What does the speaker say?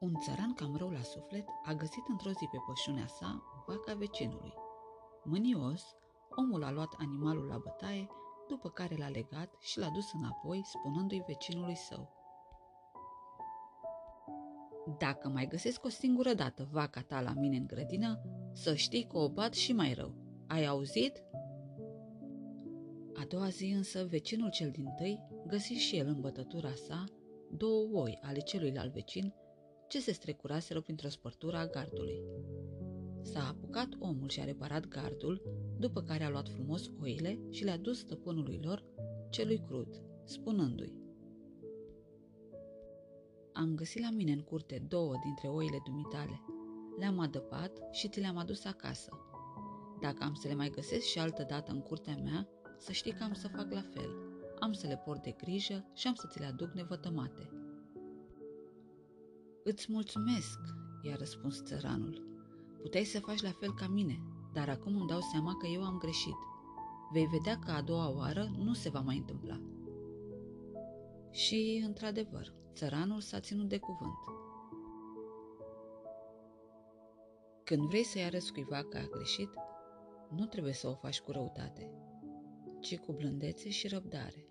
Un țăran cam rău la suflet a găsit într-o zi pe pășunea sa vaca vecinului. Mânios, omul a luat animalul la bătaie, după care l-a legat și l-a dus înapoi, spunându-i vecinului său. Dacă mai găsesc o singură dată vaca ta la mine în grădină, să știi că o bat și mai rău. Ai auzit? A doua zi însă, vecinul cel din tâi găsi și el în bătătura sa două oi ale celuilalt vecin ce se strecuraseră printr-o spărtură a gardului. S-a apucat omul și a reparat gardul, după care a luat frumos oile și le-a dus stăpânului lor, celui crud, spunându-i Am găsit la mine în curte două dintre oile dumitale. Le-am adăpat și ți le-am adus acasă. Dacă am să le mai găsesc și altă dată în curtea mea, să știi că am să fac la fel. Am să le port de grijă și am să ți le aduc nevătămate. Îți mulțumesc, i-a răspuns țăranul. Puteai să faci la fel ca mine, dar acum îmi dau seama că eu am greșit. Vei vedea că a doua oară nu se va mai întâmpla. Și, într-adevăr, țăranul s-a ținut de cuvânt. Când vrei să-i arăți cuiva că a greșit, nu trebuie să o faci cu răutate, ci cu blândețe și răbdare.